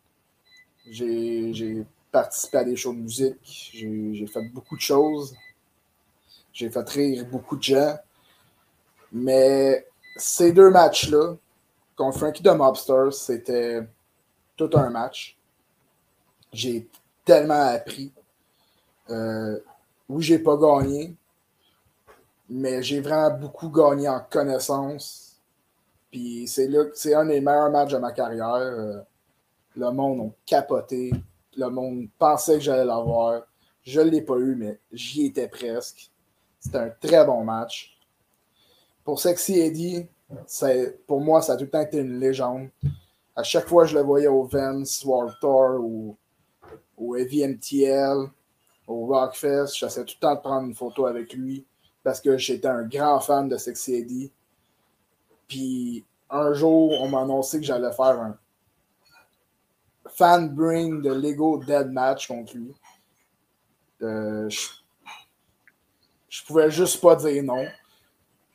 J'ai, participé à des shows de musique. J'ai fait beaucoup de choses. J'ai fait rire beaucoup de gens. Mais ces deux matchs-là, contre Frankie the Mobster, c'était tout un match. J'ai tellement appris. Euh, oui, j'ai pas gagné, mais j'ai vraiment beaucoup gagné en connaissance. Puis c'est c'est un des meilleurs matchs de ma carrière. Euh, le monde a capoté. Le monde pensait que j'allais l'avoir. Je ne l'ai pas eu, mais j'y étais presque. C'était un très bon match. Pour Sexy Eddie, pour moi, ça a tout le temps été une légende. À chaque fois je le voyais au Vance, World Tour ou au Heavy MTL, au Rockfest, j'essayais tout le temps de prendre une photo avec lui parce que j'étais un grand fan de Sexy Eddie. Puis un jour, on m'a annoncé que j'allais faire un fan bring de Lego Dead Match contre lui. Euh, je, je pouvais juste pas dire non.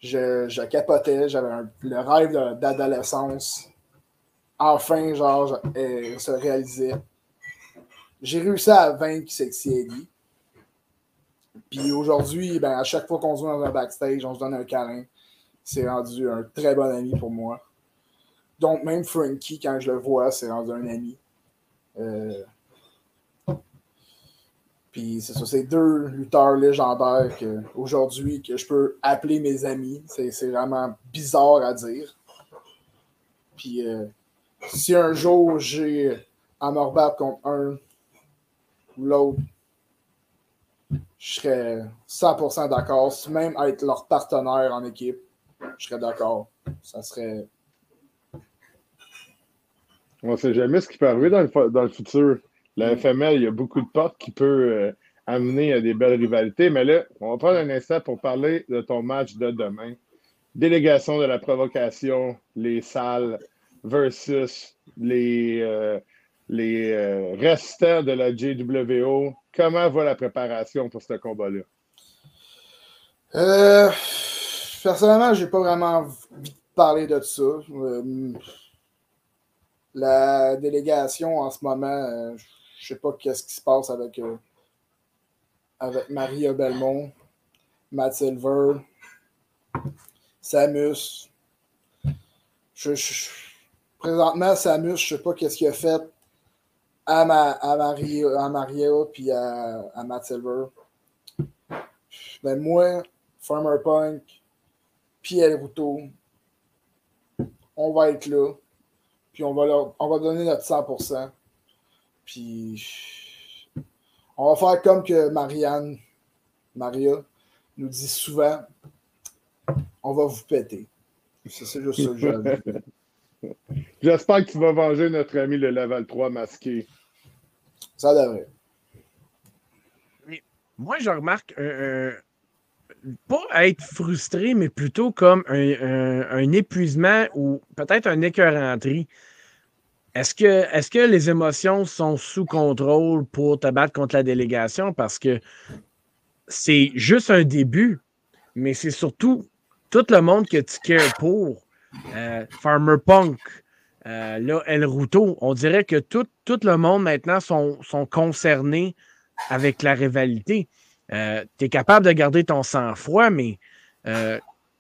Je, capotais, j'avais le rêve d'adolescence. Enfin, genre, se réalisait. J'ai réussi à vaincre Sexy Eddie. Puis aujourd'hui, ben, à chaque fois qu'on se voit dans un backstage, on se donne un câlin. C'est rendu un très bon ami pour moi. Donc, même Frankie, quand je le vois, c'est rendu un ami. Euh, puis c'est ça, c'est deux lutteurs légendaires que, aujourd'hui que je peux appeler mes amis. C'est vraiment bizarre à dire. Puis euh, si un jour j'ai à me contre un ou l'autre, je serais 100% d'accord. Même être leur partenaire en équipe, je serais d'accord. Ça serait.
On ne sait jamais ce qui peut arriver dans le futur. La FML, il y a beaucoup de portes qui peuvent euh, amener à des belles rivalités. Mais là, on va prendre un instant pour parler de ton match de demain. Délégation de la provocation, les salles versus les, euh, les euh, restants de la JWO. Comment va la préparation pour ce combat-là?
personnellement, je n'ai pas vraiment envie de parler de ça. la délégation en ce moment, je sais pas qu'est-ce qui se passe avec, euh, avec Maria Belmont, Matt Silver, Samus. Je, présentement, Samus, je sais pas qu'est-ce qu'il a fait à, ma, à, Maria, à puis à, à Matt Silver. Mais moi, Farmer Punk, puis El Ruto, on va être là, puis on va, leur, on va donner notre 100%. Puis on va faire comme que Marianne, Maria, nous dit souvent on va vous péter. C'est juste ça que
je J'espère que tu vas venger notre ami le level 3 masqué.
Ça devrait.
Moi, je remarque pas être frustré, mais plutôt comme un, épuisement ou peut-être un écœuranterie. Est-ce que, les émotions sont sous contrôle pour te battre contre la délégation? Parce que c'est juste un début, mais c'est surtout tout le monde que tu cares pour. Euh, Farmer Punk, euh, El Ruto, on dirait que tout, tout le monde maintenant sont, sont concernés avec la rivalité. Euh, tu es capable de garder ton sang-froid, mais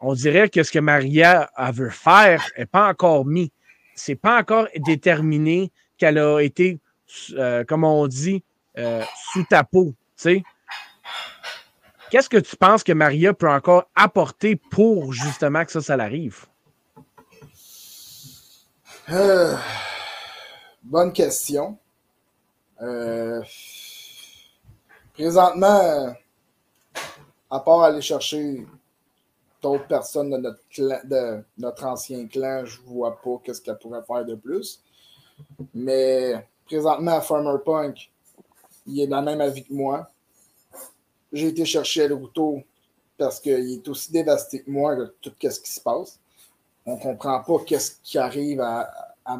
on dirait que ce que Maria veut faire n'est pas encore mis c'est pas encore déterminé qu'elle a été, euh, comme on dit, euh, sous ta peau. Qu'est-ce que tu penses que Maria peut encore apporter pour justement que ça, ça l'arrive?
Euh, bonne question. présentement, à part aller chercher d'autres personnes de notre, de notre ancien clan, je vois pas qu'est-ce qu'elle pourrait faire de plus. Mais présentement, Farmer Punk, il est dans le même avis que moi. J'ai été chercher le Ruto parce qu'il est aussi dévasté que moi de tout ce qui se passe. On comprend pas qu'est-ce qui arrive à, à,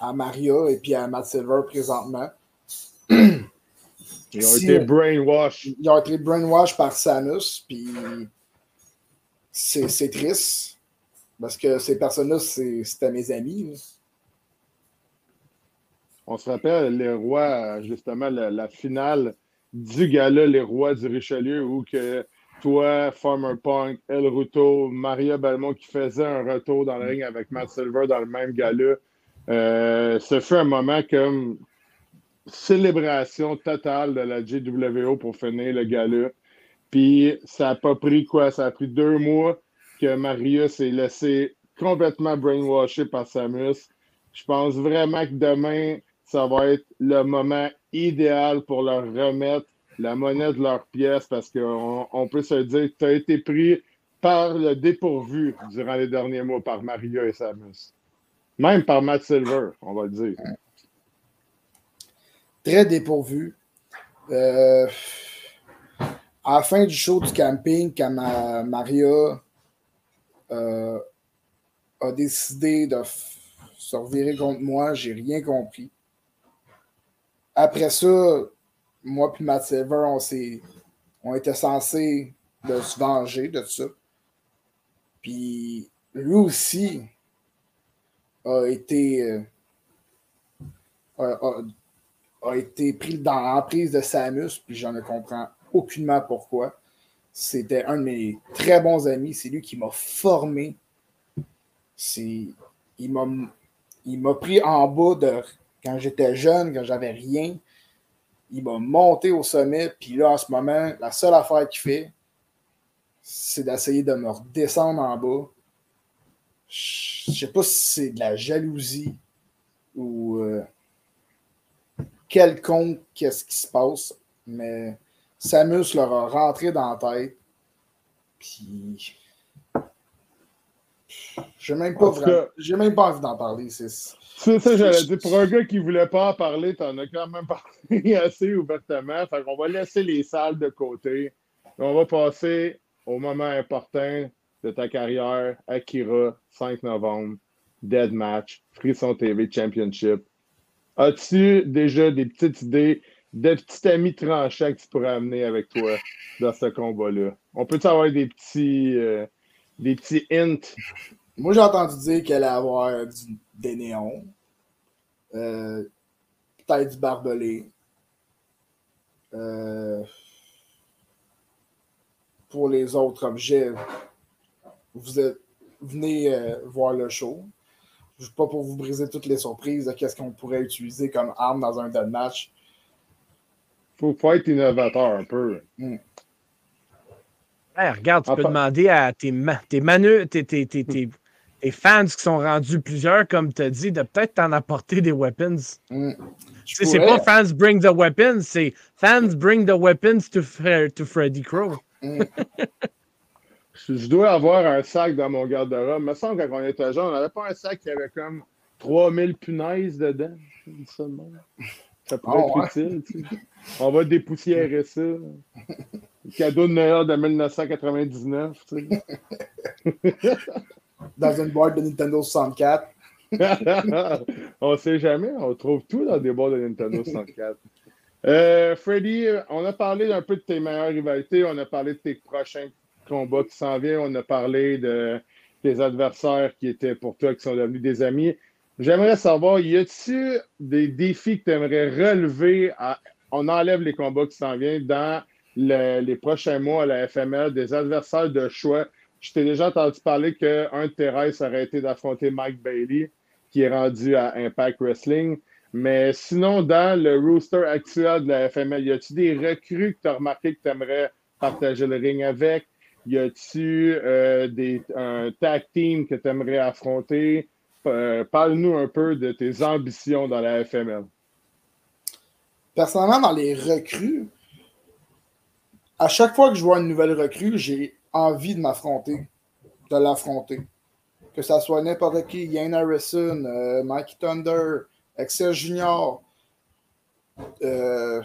à Maria et puis à Matt Silver présentement.
Ils ont
Si-
été brainwash.
Ils ont été brainwash par Samus, puis c'est triste. Parce que ces personnes-là, c'était mes amis.
On se rappelle, les rois, justement, la, la finale du gala, les rois du Richelieu, où que toi, Farmer Punk, El Ruto, Maria Belmont qui faisait un retour dans le ring avec Matt Silver dans le même gala. Euh, ce fut un moment comme célébration totale de la JWO pour finir le gala. Puis ça n'a pas pris quoi? Ça a pris deux mois que Maria s'est laissée complètement brainwashée par Samus. Je pense vraiment que demain, ça va être le moment idéal pour leur remettre la monnaie de leur pièce parce qu'on on peut se dire que tu as été pris par le dépourvu durant les derniers mois par Maria et Samus. Même par Matt Silver, on va le dire.
Très dépourvu. Euh, à la fin du show du camping, quand ma- Maria euh, a décidé de se revirer contre moi, j'ai rien compris. Après ça, moi puis Matt Silver, on, on était censés de se venger de ça. Puis lui aussi a été, euh, a, a- a été pris dans l'emprise de Samus, puis j'en ne comprends aucunement pourquoi. C'était un de mes très bons amis. C'est lui qui m'a formé. Il m'a, pris en bas de quand j'étais jeune, quand j'avais rien. Il m'a monté au sommet. Puis là, en ce moment, la seule affaire qu'il fait, c'est d'essayer de me redescendre en bas. Je sais pas si c'est de la jalousie ou euh, quelconque qu'est-ce qui se passe, mais Samus leur a rentré dans la tête. Puis. J'ai même pas vraiment- J'ai même pas envie d'en parler. C'est
C'est ça, j'allais dire. Pour un gars qui voulait pas en parler, t'en as quand même parlé assez ouvertement. Fait qu'on va laisser les salles de côté. On va passer au moment important de ta carrière, Akira, 5 novembre, Dead Match, Frisson TV Championship. As-tu déjà des petites idées de petits amis tranchants que tu pourrais amener avec toi dans ce combat-là? On peut-tu avoir des petits, euh, des petits hints?
Moi, j'ai entendu dire qu'elle allait avoir du- des néons. Euh, Peut-être du barbelé. Euh, pour les autres objets, vous êtes, venez voir le show. Je ne pas pour vous briser toutes les surprises de qu'est-ce qu'on pourrait utiliser comme arme dans un dead match.
Faut, faut être innovateur un peu.
Hey, regarde, tu peux
Enfin-
demander à tes, ma- tes, manu- tes, fans qui sont rendus plusieurs, comme tu as dit, de peut-être t'en apporter des weapons.
Hmm.
C'est pas fans bring the weapons, c'est fans bring the weapons to, Fre- to Freddy Crow.
Hmm.
Je, je dois avoir un sac dans mon garde-robe. Il me semble que quand on était jeune, on n'avait pas un sac qui avait comme 3000 punaises dedans. Ça pourrait
Ah,
être utile. tu sais. On va dépoussiérer ça. Cadeau de Noël de 1999. tu sais.
Dans une boîte de Nintendo 64.
on sait jamais, on trouve tout dans des boîtes de Nintendo 64. Euh, Freddy, on a parlé un peu de tes meilleures rivalités, on a parlé de tes prochains combats qui s'en viennent, on a parlé de tes adversaires qui étaient pour toi, qui sont devenus des amis. J'aimerais savoir, y a-t-il des défis que tu aimerais relever à- on enlève les combats qui s'en viennent dans le- les prochains mois à la FML, des adversaires de choix? Je t'ai déjà entendu parler qu'un de tes rêves aurait été d'affronter Mike Bailey, qui est rendu à Impact Wrestling. Mais sinon, dans le rooster actuel de la FML, y a-tu des recrues que tu as remarqué que tu aimerais partager le ring avec? Y a-tu euh, un tag team que tu aimerais affronter? Euh, Parle-nous un peu de tes ambitions dans la FML.
Personnellement, dans les recrues, à chaque fois que je vois une nouvelle recrue, j'ai envie de m'affronter, de l'affronter. Que ça soit n'importe qui, Ian Harrison, euh, Mikey Thunder, Excel Junior, euh,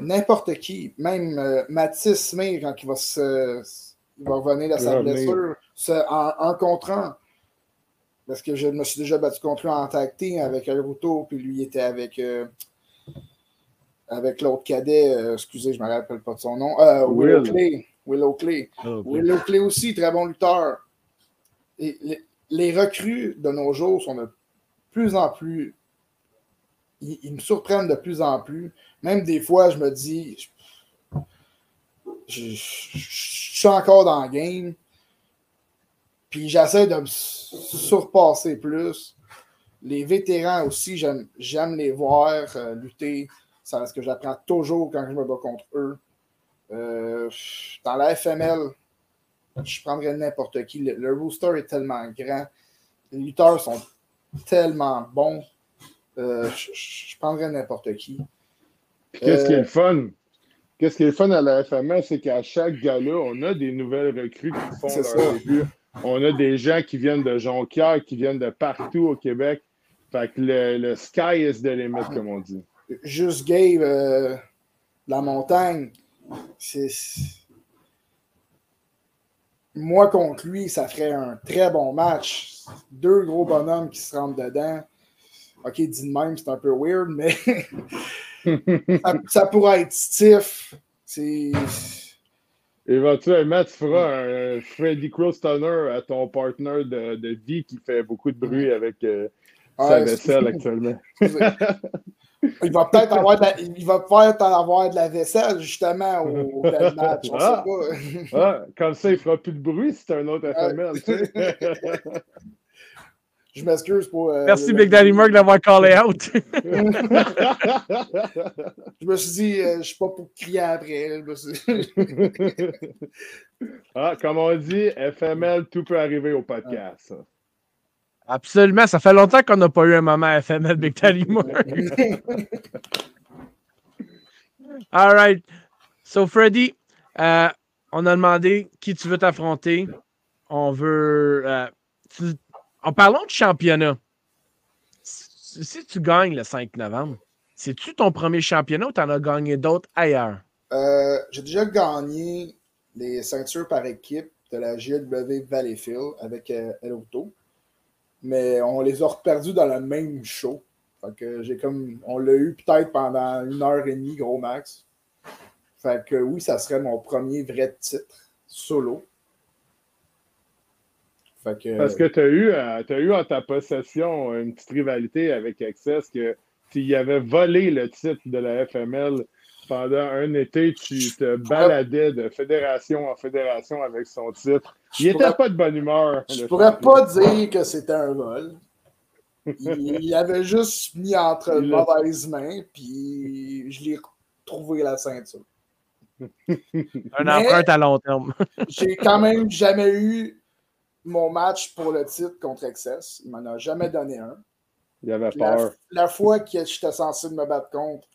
n'importe qui, même euh, Mathis May, quand il va, se, il va revenir de sa blessure, en, un. Parce que je me suis déjà battu contre lui en tag team avec El Ruto, puis lui était avec, euh, avec l'autre cadet, euh, excusez, je ne me rappelle pas de son nom, euh, Willow
Will.
Clay. Willow Clay.
Oh,
Willow Clay aussi, très bon lutteur. Et les, les recrues de nos jours sont de plus en plus. Ils, ils me surprennent de plus en plus. Même des fois, je me dis. Je, je- je- je suis encore dans le game. Puis j'essaie de me surpasser plus. Les vétérans aussi, j'aime les voir euh, lutter. C'est ce que j'apprends toujours quand je me bats contre eux. Euh, dans la FML, je prendrais n'importe qui. Le, le rooster est tellement grand. Les lutteurs sont tellement bons. Euh, je, prendrais n'importe qui.
Qu'est-ce qui est le fun? Qu'est-ce qui est le fun à la FML, c'est qu'à chaque gala, on a des nouvelles recrues qui font leur
ça.
début. On a des gens qui viennent de Jonquière, qui viennent de partout au Québec. Fait que le, sky is the limit, comme on dit.
Juste Gabe, euh, la montagne, c'est. Moi contre lui, ça ferait un très bon match. Deux gros bonhommes qui se rentrent dedans. Ok, dit de même, c'est un peu weird, mais ça, ça pourrait être stiff. C'est.
Éventuellement, tu feras un Freddy Crow Stunner à ton partner de, de vie qui fait beaucoup de bruit avec euh, sa vaisselle actuellement.
Il va peut-être avoir, de la- il va peut-être en avoir de la vaisselle justement au, match. On
Ah.
sait pas.
Ah, comme ça, il fera plus de bruit si c'est un autre FML.
Je m'excuse pour. euh,
Merci, Big Daddy Mark, d'avoir callé out.
Je me suis dit, euh, je suis pas pour crier après. Je me suis-
ah, comme on dit, FML, tout peut arriver au podcast.
Absolument. Ça fait longtemps qu'on n'a pas eu un moment FML Big Daddy Mark. All right. So, Freddy, euh, on a demandé qui tu veux t'affronter. On veut. euh, tu- en parlant de championnat, si tu gagnes le 5 novembre, c'est-tu ton premier championnat ou tu en as gagné d'autres ailleurs?
Euh, J'ai déjà gagné les ceintures par équipe de la GW Valleyfield avec euh, El. Mais on les a reperdus dans le même show. Fait j'ai comme. On l'a eu peut-être pendant une heure et demie, gros max. Fait oui, ça serait mon premier vrai titre solo. Fait que.
Parce que tu as, eu, euh, t'as eu en ta possession une petite rivalité avec Access que s'il avait volé le titre de la FML pendant un été, tu te baladais de fédération en fédération avec son titre. Il n'était pas de bonne humeur.
Je pourrais
champion.
pas dire que c'était un vol. Il, il avait juste mis entre mauvaises mains, puis je l'ai retrouvé la ceinture.
Un emprunt à long terme.
J'ai quand même jamais eu mon match pour le titre contre Excess. Il m'en a jamais donné un.
Il avait
La,
peur.
la fois que j'étais censé me battre contre,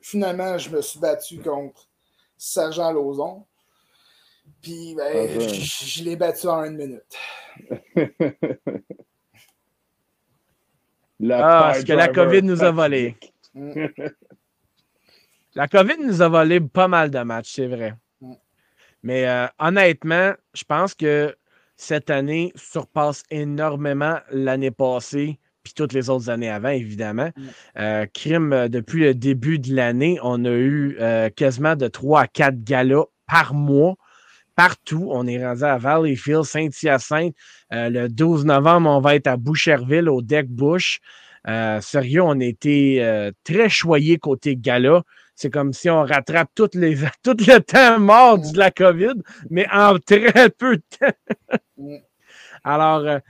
finalement, je me suis battu contre Sergent Lauzon. Puis, ben,
Ah ben.
je, je l'ai battu en une minute.
La
Ah, ce que la COVID nous a volé.
Mm.
La COVID nous a volé pas mal de matchs, c'est vrai. Mais euh, honnêtement, je pense que cette année surpasse énormément l'année passée, puis toutes les autres années avant, évidemment.
Mm.
Euh, crime, euh, depuis le début de l'année, on a eu euh, quasiment de 3 à 4 galas par mois. Partout, on est rendu à Valleyfield, Saint-Hyacinthe. Euh, le 12 novembre, on va être à Boucherville, au Deck Bush. Sérieux, on était euh, très choyés côté gala. C'est comme si on rattrape toutes les, tout le temps mort de la COVID, mais en très peu de temps. Alors, euh,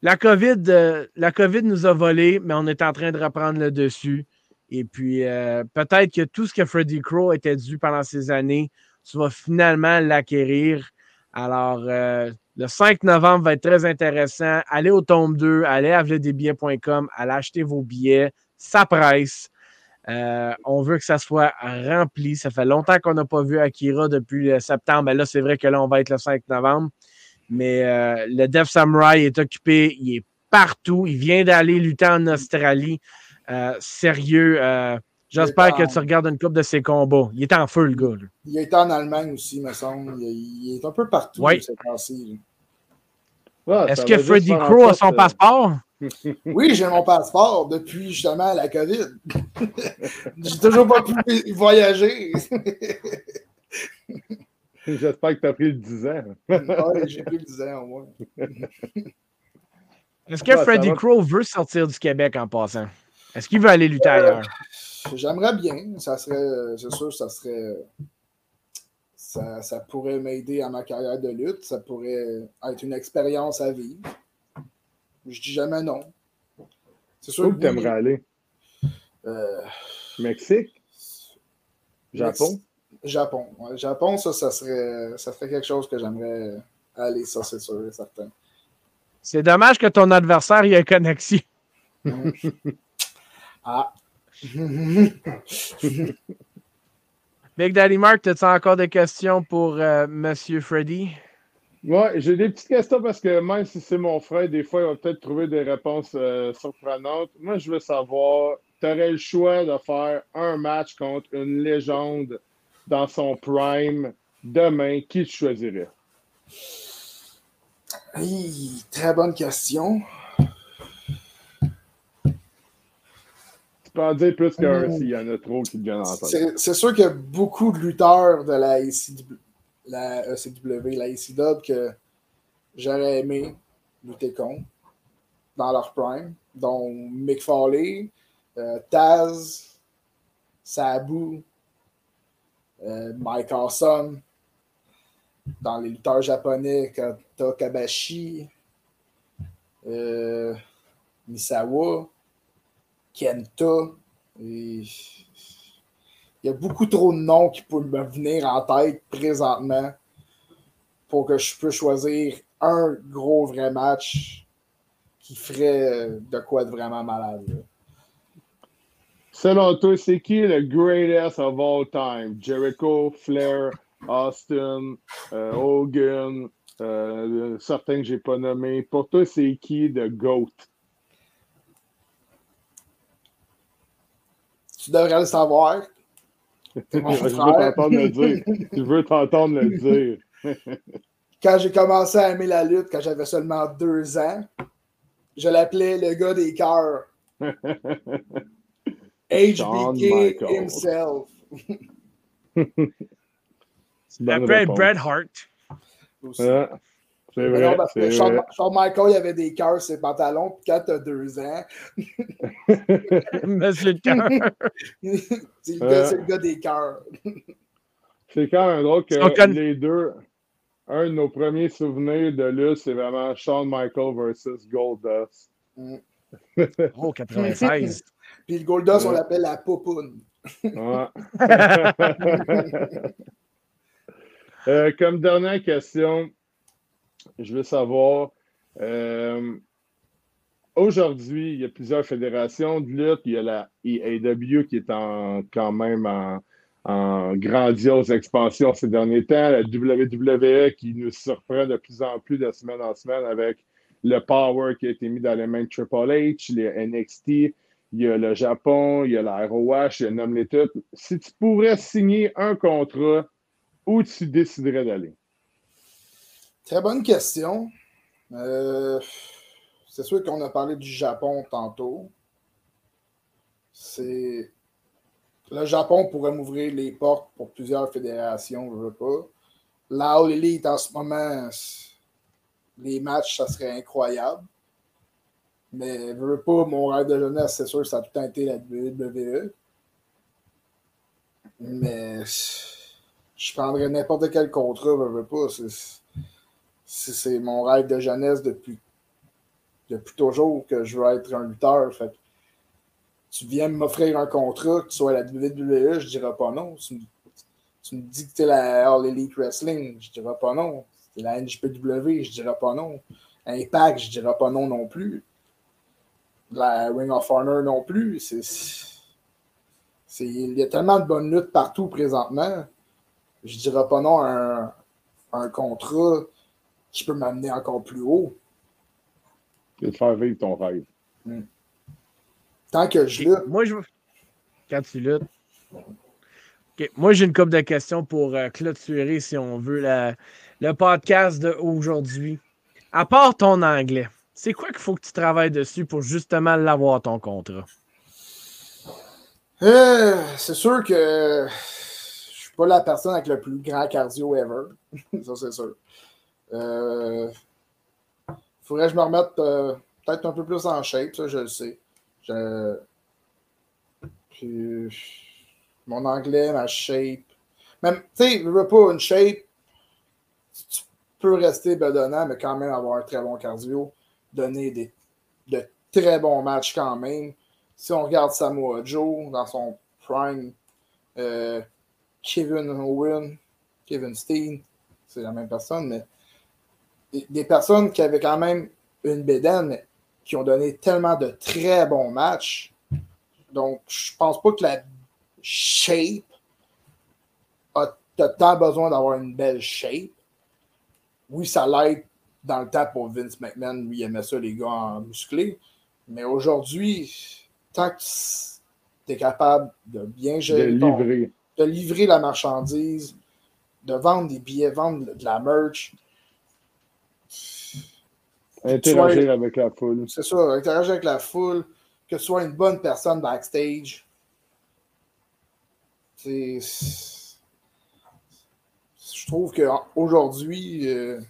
la, COVID, euh, la COVID nous a volé, mais on est en train de reprendre le dessus. Et puis, euh, peut-être que tout ce que Freddy Crow était dû pendant ces années, tu vas finalement l'acquérir. Alors, le 5 novembre va être très intéressant. Allez au tome 2, allez à vledesbillets.com, allez acheter vos billets. Ça presse. Euh, on veut que ça soit rempli. Ça fait longtemps qu'on n'a pas vu Akira depuis le septembre. Mais là, c'est vrai que là, on va être le 5 novembre. Mais euh, le Death Samurai est occupé. Il est partout. Il vient d'aller lutter en Australie. Euh, sérieux. euh, J'espère
est
que tu regardes une coupe de ses combats. Il est en feu, le gars. là.
Il a été en Allemagne aussi, me semble. Il, il est un peu partout
Ouais.
ces temps-ci.
Ouais,
Est-ce que Freddy Crow a son
euh,
passeport?
Oui, j'ai mon passeport depuis justement la COVID. j'ai toujours pas pu voyager.
J'espère que tu as pris le 10 ans.
J'ai plus le 10 ans au moins.
Est-ce que
Ouais, ça
Freddy
va.
Crow veut sortir du Québec en passant? Est-ce qu'il veut aller lutter
Euh,
ailleurs?
J'aimerais bien. Ça serait, c'est sûr, ça serait. Ça, ça pourrait m'aider à ma carrière de lutte. Ça pourrait être une expérience à vivre. Je dis jamais non. C'est sûr
Où que
que
tu aimerais aller?
euh,
Mexique? Japon?
Japon. Ouais, Japon, ça, ça serait, ça serait quelque chose que j'aimerais aller, ça, c'est sûr et certain.
C'est dommage que ton adversaire y ait connexion.
Ah.
Big Daddy Mark, as-tu encore des questions pour euh, Monsieur Freddy?
Ouais, j'ai des petites questions parce que même si c'est mon frère, des fois, il va peut-être trouver des réponses euh, surprenantes. Moi, je veux savoir, tu aurais le choix de faire un match contre une légende dans son prime demain, qui tu choisirais?
Très bonne question.
Tu peux en dire plus qu'un
Mm.
s'il y en a trop qui te viennent en tête.
C'est sûr qu'il y a beaucoup de lutteurs de la ECW, la ECW, la ECW que j'aurais aimé lutter contre dans leur prime, dont Mick Foley, euh, Taz, Sabu, euh, Mike Awesome, dans les lutteurs japonais, Kata Kabashi, euh, Misawa, Kenta. Et il y a beaucoup trop de noms qui peuvent me venir en tête présentement pour que je puisse choisir un gros vrai match qui ferait de quoi de vraiment malade. là.
Selon toi, c'est qui le greatest of all time? Jericho, Flair, Austin, euh, Hogan, euh, certains que j'ai pas nommés. Pour toi, c'est qui le GOAT?
Tu devrais le savoir.
Je veux t'entendre le dire. Je veux t'entendre le dire.
Quand j'ai commencé à aimer la lutte, quand j'avais seulement deux ans, je l'appelais le gars des cœurs. HBK himself.
Réponse.
Bret Hart.
aussi.
Ouais, c'est
Mais
vrai.
non, parce que Shawn, Michael, il avait des cœurs sur ses pantalons, puis quand t'as deux ans,
Monsieur le cœur.
c'est le, le gars des cœurs.
C'est quand même drôle que les deux, un de nos premiers souvenirs de lutte, c'est vraiment Shawn Michael versus Goldust.
Oh, 96.
Puis le Goldust, on l'appelle la popoune.
Ouais. Euh, comme dernière question, je veux savoir, euh, aujourd'hui, il y a plusieurs fédérations de lutte. Il y a la EAW qui est en, quand même en, en grandiose expansion ces derniers temps. La WWE qui nous surprend de plus en plus de semaine en semaine avec le power qui a été mis dans les mains de Triple H, les NXT. Il y a le Japon, il y a la ROH, il y a nomme les toutes. Si tu pourrais signer un contrat, où tu déciderais d'aller?
Très bonne question. Euh, c'est sûr qu'on a parlé du Japon tantôt. C'est. Le Japon pourrait m'ouvrir les portes pour plusieurs fédérations, je veux pas. La All en ce moment, les matchs, ça serait incroyable. Mais je veux pas, mon rêve de jeunesse, c'est sûr ça a tout le été la WWE. Mais je prendrais n'importe quel contrat, je veux pas. C'est mon rêve de jeunesse depuis, depuis toujours que je veux être un lutteur. Fait tu viens m'offrir un contrat, que tu sois à la WWE, je dirais pas non. Tu, me- dis que tu es la All Elite Wrestling, je dirais pas non. La NJPW, je dirais pas non. Impact, je dirais pas non non plus. La Ring of Honor non plus. Il y a tellement de bonnes luttes partout présentement. Je dirais pas non à un, un contrat qui peut m'amener encore plus haut.
C'est de faire vivre ton rêve.
Tant que je lutte,
Moi, je veux. Quand tu luttes. OK. Moi, j'ai une couple de questions pour euh, clôturer, si on veut, la- le podcast d'aujourd'hui. à part ton anglais, c'est quoi qu'il faut que tu travailles dessus pour justement l'avoir ton contrat?
Euh, c'est sûr que je suis pas la personne avec le plus grand cardio ever. ça, c'est sûr. Euh, faudrait que je me remette euh, peut-être un peu plus en shape, ça, je le sais. Puis, mon anglais, ma shape. Même, tu sais, pas une shape. Tu peux rester bedonnant, mais quand même avoir un très bon cardio. Donner des, de très bons matchs quand même. Si on regarde Samoa Joe dans son prime, euh, Kevin Owen, Kevin Steen, c'est la même personne, mais des personnes qui avaient quand même une bédaine, qui ont donné tellement de très bons matchs. Donc, je pense pas que la shape a tant besoin d'avoir une belle shape. Oui, ça l'aide dans le temps pour Vince McMahon, lui, il aimait ça, les gars en musclé. Mais aujourd'hui, tant que tu es capable de bien gérer,
de livrer.
de livrer la marchandise, de vendre des billets, vendre de la merch,
Interagir avec la foule.
C'est ça, interagir avec la foule, que tu sois une bonne personne backstage. C'est. Je trouve qu'aujourd'hui. Euh,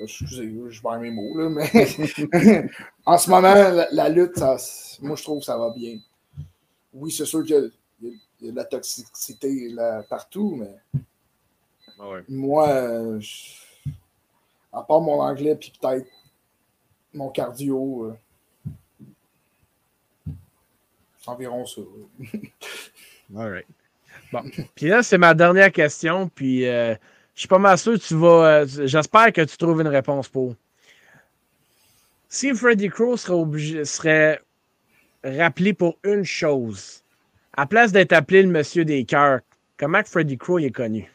excusez, je perds mes mots, là, mais en ce moment, la, lutte, moi, je trouve que ça va bien. Oui, c'est sûr qu'il y, y, a de la toxicité là, partout, mais
ouais.
moi, je, à part mon anglais, puis peut-être mon cardio. Euh, c'est environ ça.
All right. Bon. Puis là, c'est ma dernière question. Puis euh, je suis pas mal sûr que tu vas. Euh, J'espère que tu trouves une réponse pour. Si Freddy Crow serait, serait rappelé pour une chose, à place d'être appelé le monsieur des cœurs, comment Freddy Crow est connu?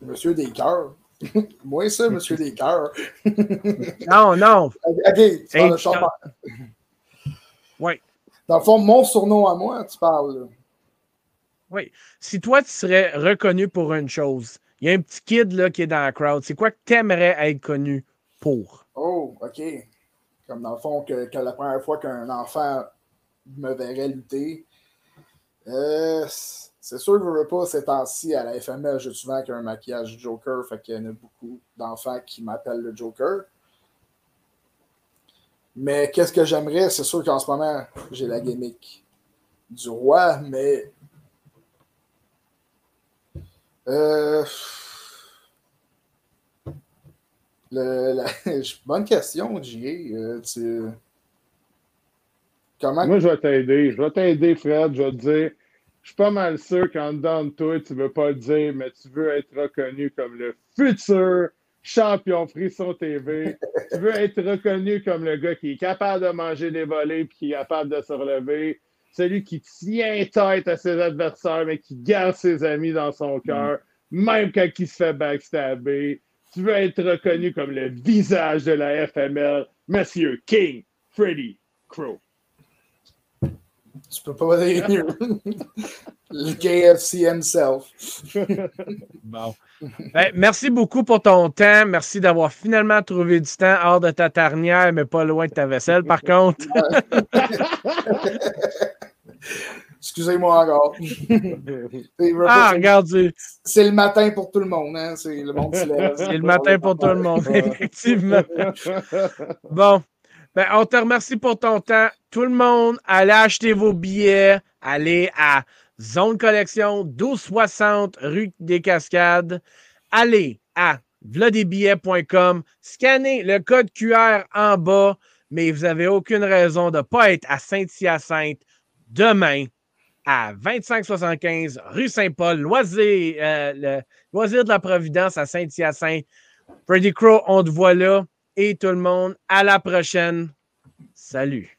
Monsieur des cœurs. Moi, ça, Monsieur des cœurs.
non, non.
OK, tu parles de chanteur.
Oui.
Dans le fond, mon surnom à moi, tu parles.
Oui. Si toi, tu serais reconnu pour une chose, il y a un petit kid là, qui est dans la crowd, c'est quoi que tu aimerais être connu pour?
Oh, OK. Comme dans le fond, que, que la première fois qu'un enfant me verrait lutter, euh, c'est sûr que je veux pas ces temps-ci à la FML, j'ai souvent qu'un maquillage Joker, fait qu'il y en a beaucoup d'enfants qui m'appellent le Joker. Mais qu'est-ce que j'aimerais? C'est sûr qu'en ce moment, j'ai la gimmick du roi, mais. Euh... Bonne question, J.A. Euh, tu...
Comment... Moi, je vais t'aider. Je vais t'aider, Fred. Je vais te dire je suis pas mal sûr qu'en dedans de toi, tu veux pas le dire, mais tu veux être reconnu comme le futur champion Frisson TV. tu veux être reconnu comme le gars qui est capable de manger des volets puis qui est capable de se relever. Celui qui tient tête à ses adversaires, mais qui garde ses amis dans son cœur, même quand il se fait backstabber. Tu veux être reconnu comme le visage de la FML, Monsieur King Freddy Crow.
Tu peux pas dire mieux. le KFC himself.
bon. Ben, merci beaucoup pour ton temps. Merci d'avoir finalement trouvé du temps hors de ta tarnière, mais pas loin de ta vaisselle, par contre.
Excusez-moi encore.
ah, regarde.
C'est le matin pour tout le monde. Hein? C'est le monde
C'est le matin pour tout le monde, effectivement. Bon. Ben, on te remercie pour ton temps. Tout le monde, allez acheter vos billets. Allez à Zone Collection, 1260 rue des Cascades. Allez à vladebillets.com. Scannez le code QR en bas, mais vous n'avez aucune raison de ne pas être à Saint-Hyacinthe demain à 2575 rue Saint-Paul, loisir, euh, loisir de la Providence à Saint-Hyacinthe. Freddy Crow, on te voit là et tout le monde, à la prochaine. Salut.